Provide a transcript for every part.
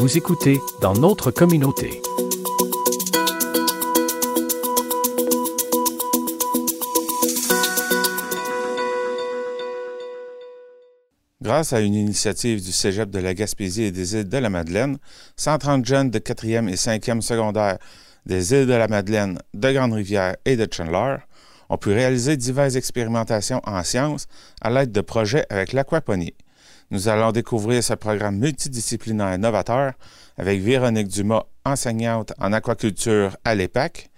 Vous écoutez dans notre communauté. Grâce à une initiative du Cégep de la Gaspésie et des îles de la Madeleine, 130 jeunes de 4e et 5e secondaire des îles de la Madeleine, de Grande-Rivière et de Chandler ont pu réaliser diverses expérimentations en sciences à l'aide de projets avec l'aquaponie. Nous allons découvrir ce programme multidisciplinaire novateur avec Véronique Dumas, enseignante en aquaculture à l'EPAC,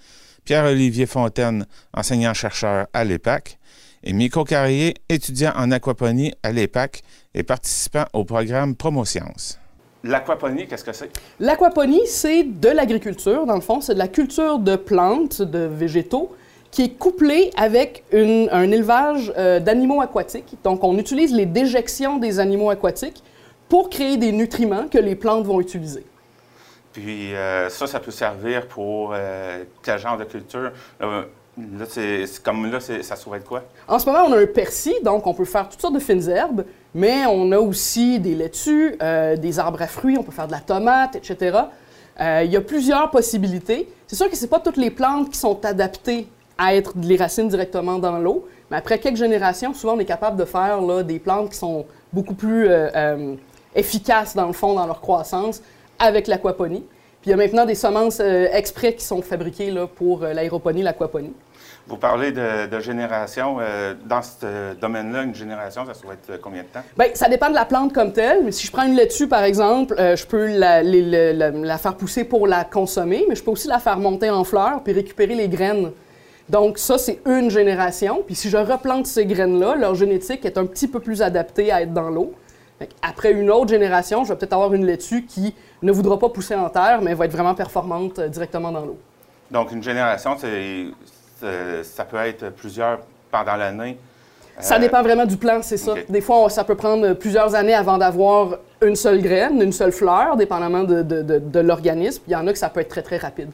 Pierre-Olivier Fontaine, enseignant-chercheur à l'EPAC, et Miko Carrier, étudiant en aquaponie à l'EPAC et participant au programme Promosciences. L'aquaponie, qu'est-ce que c'est? L'aquaponie, c'est de l'agriculture, dans le fond. C'est de la culture de plantes, de végétaux, qui est couplée avec un élevage euh, d'animaux aquatiques. Donc, on utilise les déjections des animaux aquatiques pour créer des nutriments que les plantes vont utiliser. Puis euh, ça, ça peut servir pour euh, quel genre de culture? Là, c'est comme là, ça pourrait être quoi? En ce moment, on a un persil, donc on peut faire toutes sortes de fines herbes, mais on a aussi des laitues, euh, des arbres à fruits, on peut faire de la tomate, etc. Euh, il y a plusieurs possibilités. C'est sûr que ce pas toutes les plantes qui sont adaptées à être les racines directement dans l'eau, mais après quelques générations, souvent on est capable de faire là, des plantes qui sont beaucoup plus euh, efficaces dans le fond dans leur croissance avec l'aquaponie. Puis il y a maintenant des semences euh, exprès qui sont fabriquées là, pour euh, l'aéroponie, l'aquaponie. Vous parlez de, génération. Euh, dans ce domaine-là, une génération, ça doit être combien de temps? Bien, ça dépend de la plante comme telle. Mais si je prends une laitue, par exemple, je peux la, la, faire pousser pour la consommer, mais je peux aussi la faire monter en fleurs puis récupérer les graines. Donc, ça, c'est une génération. Puis si je replante ces graines-là, leur génétique est un petit peu plus adaptée à être dans l'eau. Après une autre génération, je vais peut-être avoir une laitue qui ne voudra pas pousser en terre, mais va être vraiment performante euh, directement dans l'eau. Donc, une génération, ça peut être plusieurs pendant l'année. Ça dépend vraiment du plan, c'est ça. Des fois, ça peut prendre plusieurs années avant d'avoir une seule graine, une seule fleur, dépendamment de, l'organisme. Il y en a que ça peut être très, très rapide.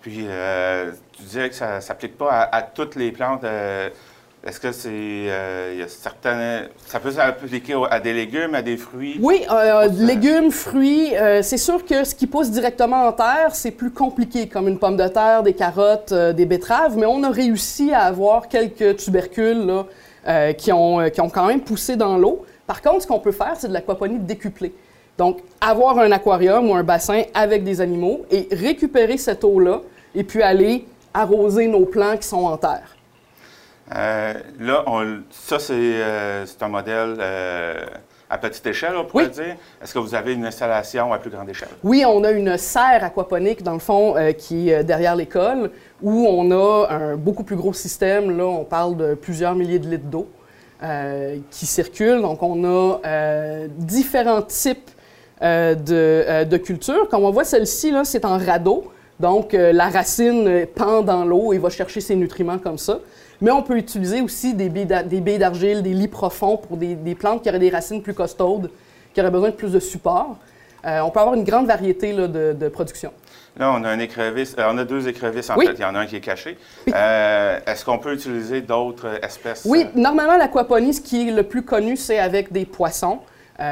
Puis, euh, tu disais que ça ne s'applique pas à, toutes les plantes. Euh, est-ce que c'est. Euh, il y a certaines. Ça peut s'appliquer à des légumes, à des fruits? Oui, euh, légumes, fruits. Euh, c'est sûr que ce qui pousse directement en terre, c'est plus compliqué, comme une pomme de terre, des carottes, des betteraves, mais on a réussi à avoir quelques tubercules là, qui, ont, qui ont quand même poussé dans l'eau. Par contre, ce qu'on peut faire, c'est de l'aquaponie décuplée. Donc, avoir un aquarium ou un bassin avec des animaux et récupérer cette eau-là et puis aller arroser nos plants qui sont en terre. Euh, là, ça, euh, c'est un modèle euh, à petite échelle, on pourrait dire. Est-ce que vous avez une installation à plus grande échelle? Oui, on a une serre aquaponique, dans le fond, qui est derrière l'école, où on a un beaucoup plus gros système. Là, on parle de plusieurs milliers de litres d'eau qui circulent. Donc, on a différents types de, de cultures. Comme on voit, celle-ci, c'est en radeau. Donc, la racine pend dans l'eau et va chercher ses nutriments comme ça. Mais on peut utiliser aussi des billes d'argile, des lits profonds pour des, plantes qui auraient des racines plus costaudes, qui auraient besoin de plus de support. Euh, on peut avoir une grande variété de, production. Là, on a un écrevis, euh, on a deux écrevisses en fait. Il y en a un qui est caché. Euh, est-ce qu'on peut utiliser d'autres espèces? Oui, normalement, l'aquaponie, ce qui est le plus connu, c'est avec des poissons.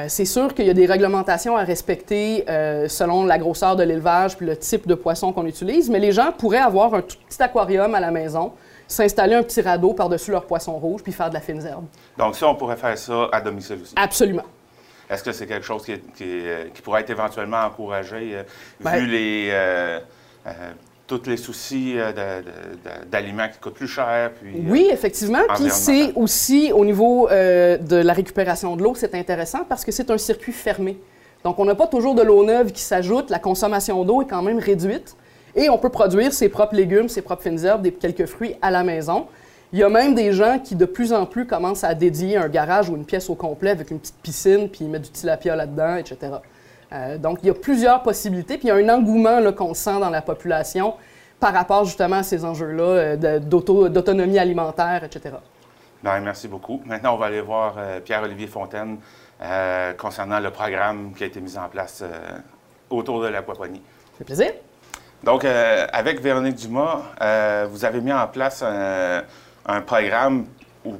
C'est sûr qu'il y a des réglementations à respecter selon la grosseur de l'élevage puis le type de poisson qu'on utilise, mais les gens pourraient avoir un tout petit aquarium à la maison s'installer un petit radeau par-dessus leur poisson rouge puis faire de la fine herbe. Donc, ça, on pourrait faire ça à domicile aussi? Absolument. Est-ce que c'est quelque chose qui, qui, pourrait être éventuellement encouragé, euh, ben vu les, euh, euh, tous les soucis d'aliments qui coûtent plus cher? Puis, oui, effectivement. Puis c'est aussi, au niveau de la récupération de l'eau, c'est intéressant parce que c'est un circuit fermé. Donc, on n'a pas toujours de l'eau neuve qui s'ajoute. La consommation d'eau est quand même réduite. Et on peut produire ses propres légumes, ses propres fines herbes, des, quelques fruits à la maison. Il y a même des gens qui, de plus en plus, commencent à dédier un garage ou une pièce au complet avec une petite piscine, puis ils mettent du tilapia là-dedans, etc. Euh, donc, il y a plusieurs possibilités, puis il y a un engouement qu'on sent dans la population par rapport justement à ces enjeux-là euh, d'autonomie alimentaire, etc. Bien, merci beaucoup. Maintenant, on va aller voir euh, Pierre-Olivier Fontaine concernant le programme qui a été mis en place autour de l'aquaponie. Ça fait plaisir. Donc, avec Véronique Dumas, vous avez mis en place un, programme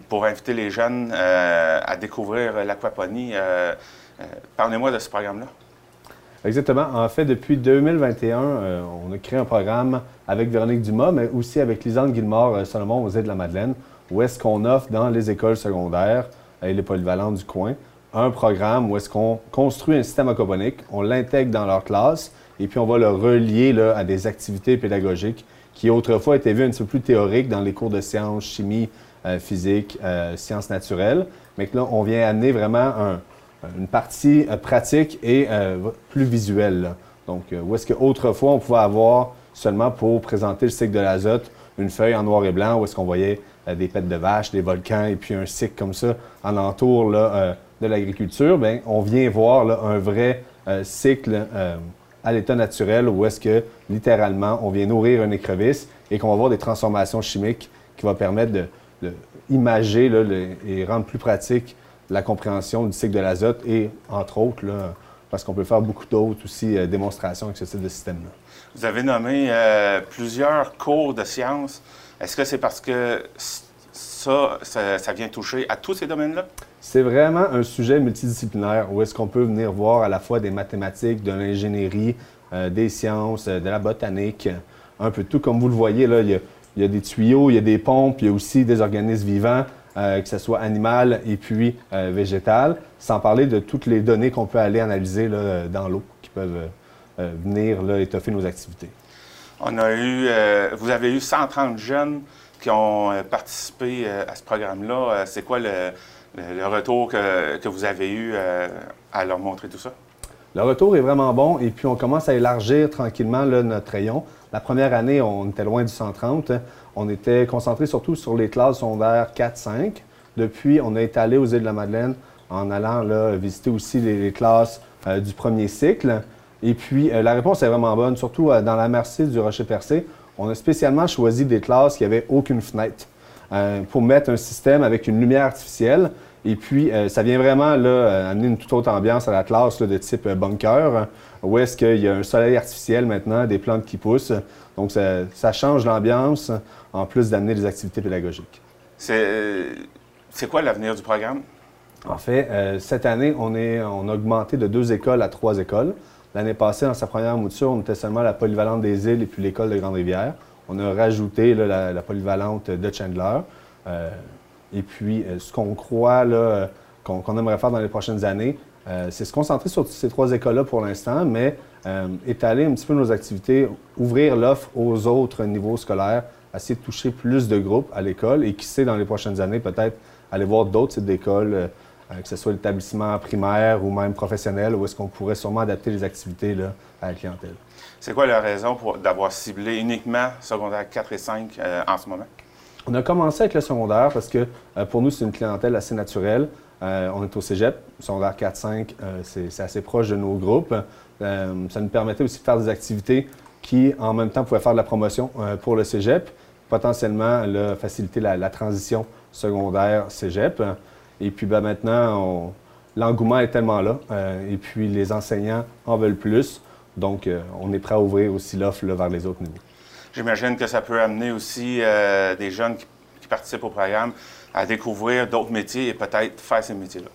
pour inviter les jeunes à découvrir l'aquaponie. Parlez-moi de ce programme-là. Exactement. En fait, depuis 2021, euh, on a créé un programme avec Véronique Dumas, mais aussi avec Lisanne Guillemard-Solomon aux îles de la Madeleine, où est-ce qu'on offre dans les écoles secondaires et les polyvalentes du coin un programme où est-ce qu'on construit un système aquaponique, on l'intègre dans leur classe et puis on va le relier à des activités pédagogiques qui autrefois étaient vues un petit peu plus théoriques dans les cours de sciences, chimie, euh, physique, euh, sciences naturelles, mais que là, on vient amener vraiment une partie euh, pratique et plus visuelle. Donc, où est-ce qu'autrefois, on pouvait avoir seulement pour présenter le cycle de l'azote une feuille en noir et blanc où est-ce qu'on voyait des pêtes de vaches, des volcans et puis un cycle comme ça en entour de l'agriculture, bien, on vient voir un vrai euh, cycle euh, à l'état naturel où est-ce que, littéralement, on vient nourrir une écrevisse et qu'on va voir des transformations chimiques qui vont permettre de, et rendre plus pratique la compréhension du cycle de l'azote et, entre autres, parce qu'on peut faire beaucoup d'autres aussi euh, démonstrations avec ce type de système-là. Vous avez nommé plusieurs cours de sciences. Est-ce que c'est parce que ça, ça, vient toucher à tous ces domaines-là? C'est vraiment un sujet multidisciplinaire où est-ce qu'on peut venir voir à la fois des mathématiques, de l'ingénierie, euh, des sciences, euh, de la botanique, un peu tout. Comme vous le voyez, là, il y, a, des tuyaux, il y a des pompes, il y a aussi des organismes vivants, euh, que ce soit animal et puis végétal, sans parler de toutes les données qu'on peut aller analyser dans l'eau qui peuvent venir étoffer nos activités. On a eu, vous avez eu 130 jeunes qui ont euh, participé euh, à ce programme-là. Euh, c'est quoi le, retour que, vous avez eu à leur montrer tout ça? Le retour est vraiment bon et puis on commence à élargir tranquillement notre rayon. La première année, on était loin du 130. On était concentré surtout sur les classes secondaires 4-5. Depuis, on a étalé aux îles de la Madeleine en allant visiter aussi les, classes du premier cycle. Et puis, la réponse est vraiment bonne, surtout dans la Merci du Rocher-Percé on a spécialement choisi des classes qui n'avaient aucune fenêtre euh, pour mettre un système avec une lumière artificielle. Et puis, euh, ça vient vraiment là, euh, amener une toute autre ambiance à la classe de type bunker, où est-ce qu'il y a un soleil artificiel maintenant, des plantes qui poussent. Donc, ça, change l'ambiance, en plus d'amener des activités pédagogiques. C'est quoi l'avenir du programme? En fait, cette année, on, est, on a augmenté de deux écoles à trois écoles. L'année passée, dans sa première mouture, on était seulement la polyvalente des îles et puis l'école de Grande-Rivière. On a rajouté la, polyvalente de Chandler. Euh, et puis, euh, ce qu'on croit qu'on aimerait faire dans les prochaines années, euh, c'est se concentrer sur ces trois écoles-là pour l'instant, mais étaler un petit peu nos activités, ouvrir l'offre aux autres niveaux scolaires, essayer de toucher plus de groupes à l'école et qui sait, dans les prochaines années, peut-être aller voir d'autres types d'écoles euh, que ce soit l'établissement primaire ou même professionnel, où est-ce qu'on pourrait sûrement adapter les activités là, à la clientèle. C'est quoi la raison d'avoir ciblé uniquement secondaire 4 et 5 euh, en ce moment? On a commencé avec le secondaire parce que euh, pour nous, c'est une clientèle assez naturelle. on est au cégep, secondaire 4-5, c'est assez proche de nos groupes. ça nous permettait aussi de faire des activités qui, en même temps, pouvaient faire de la promotion pour le cégep, potentiellement faciliter la, transition secondaire-cégep. Et puis ben, maintenant, l'engouement est tellement là. Euh, et puis les enseignants en veulent plus. Donc, euh, on est prêt à ouvrir aussi l'offre vers les autres niveaux. J'imagine que ça peut amener aussi euh, des jeunes qui, participent au programme à découvrir d'autres métiers et peut-être faire ces métiers-là.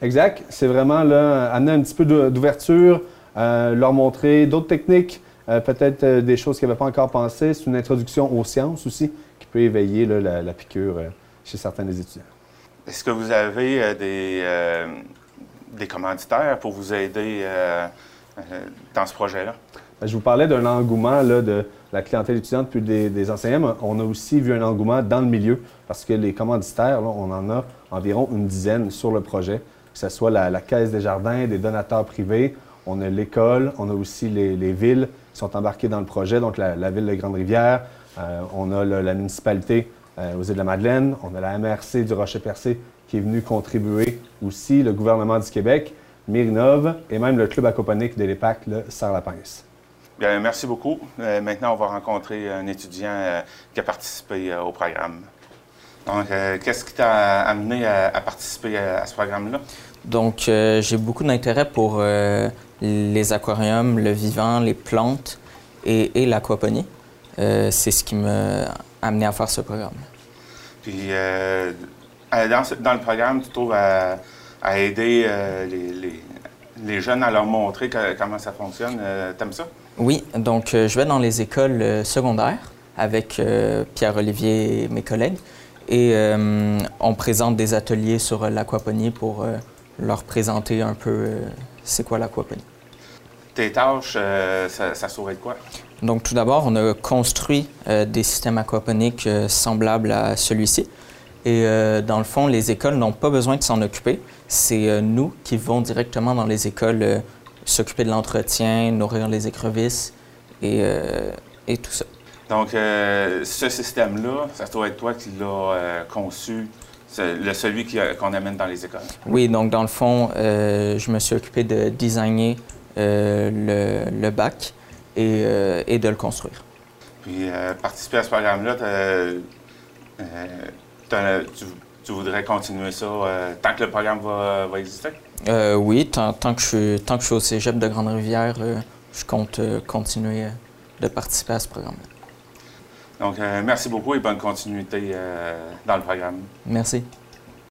Exact. C'est vraiment là, amener un petit peu d'ouverture, leur montrer d'autres techniques, peut-être des choses qu'ils n'avaient pas encore pensé. C'est une introduction aux sciences aussi qui peut éveiller la, la, piqûre chez certains des étudiants. Est-ce que vous avez euh, des, euh, des commanditaires pour vous aider euh, dans ce projet-là? Ben, je vous parlais d'un engouement là, de la clientèle étudiante puis des, enseignants. On a aussi vu un engouement dans le milieu parce que les commanditaires, on en a environ une dizaine sur le projet, que ce soit la, Caisse des jardins, des donateurs privés, on a l'école, on a aussi les, villes qui sont embarquées dans le projet, donc la, ville de Grande-Rivière, on a la municipalité euh, aux îles de la Madeleine. On a la MRC du Rocher-Percé qui est venu contribuer aussi, le gouvernement du Québec, Mirinov et même le club aquaponique de l'EPAC, le Sarre-la-Pince. Bien, merci beaucoup. Euh, maintenant, on va rencontrer un étudiant euh, qui a participé au programme. Donc, qu'est-ce qui t'a amené à, participer à, ce programme-là? Donc, j'ai beaucoup d'intérêt pour les aquariums, le vivant, les plantes et, et l'aquaponie. C'est ce qui m'a amené à faire ce programme. Puis, euh, dans, le programme, tu trouves à, aider euh, les jeunes à leur montrer que- comment ça fonctionne. Euh, T'aimes ça? Oui, donc euh, je vais dans les écoles euh, secondaires avec euh, Pierre-Olivier et mes collègues. Et on présente des ateliers sur l'aquaponie pour leur présenter un peu c'est quoi l'aquaponie. Tes tâches, ça, ça saurait de quoi? Donc tout d'abord, on a construit des systèmes aquaponiques semblables à celui-ci. Et euh, dans le fond, les écoles n'ont pas besoin de s'en occuper. C'est euh, nous qui vont directement dans les écoles euh, s'occuper de l'entretien, nourrir les écrevisses et, euh, et tout ça. Donc, euh, ce système-là, ça doit être toi qui l'as euh, conçu, le, celui qu'on amène dans les écoles. Oui, donc dans le fond, je me suis occupé de designer le, le bac et, et de le construire. Puis, participer à ce programme-là, tu, tu voudrais continuer ça tant que le programme va, va exister? Euh, oui, tant, tant que je suis, tant que je suis au cégep de Grande-Rivière, euh, je compte euh, continuer euh, de participer à ce programme-là. Donc, merci beaucoup et bonne continuité dans le programme. Merci.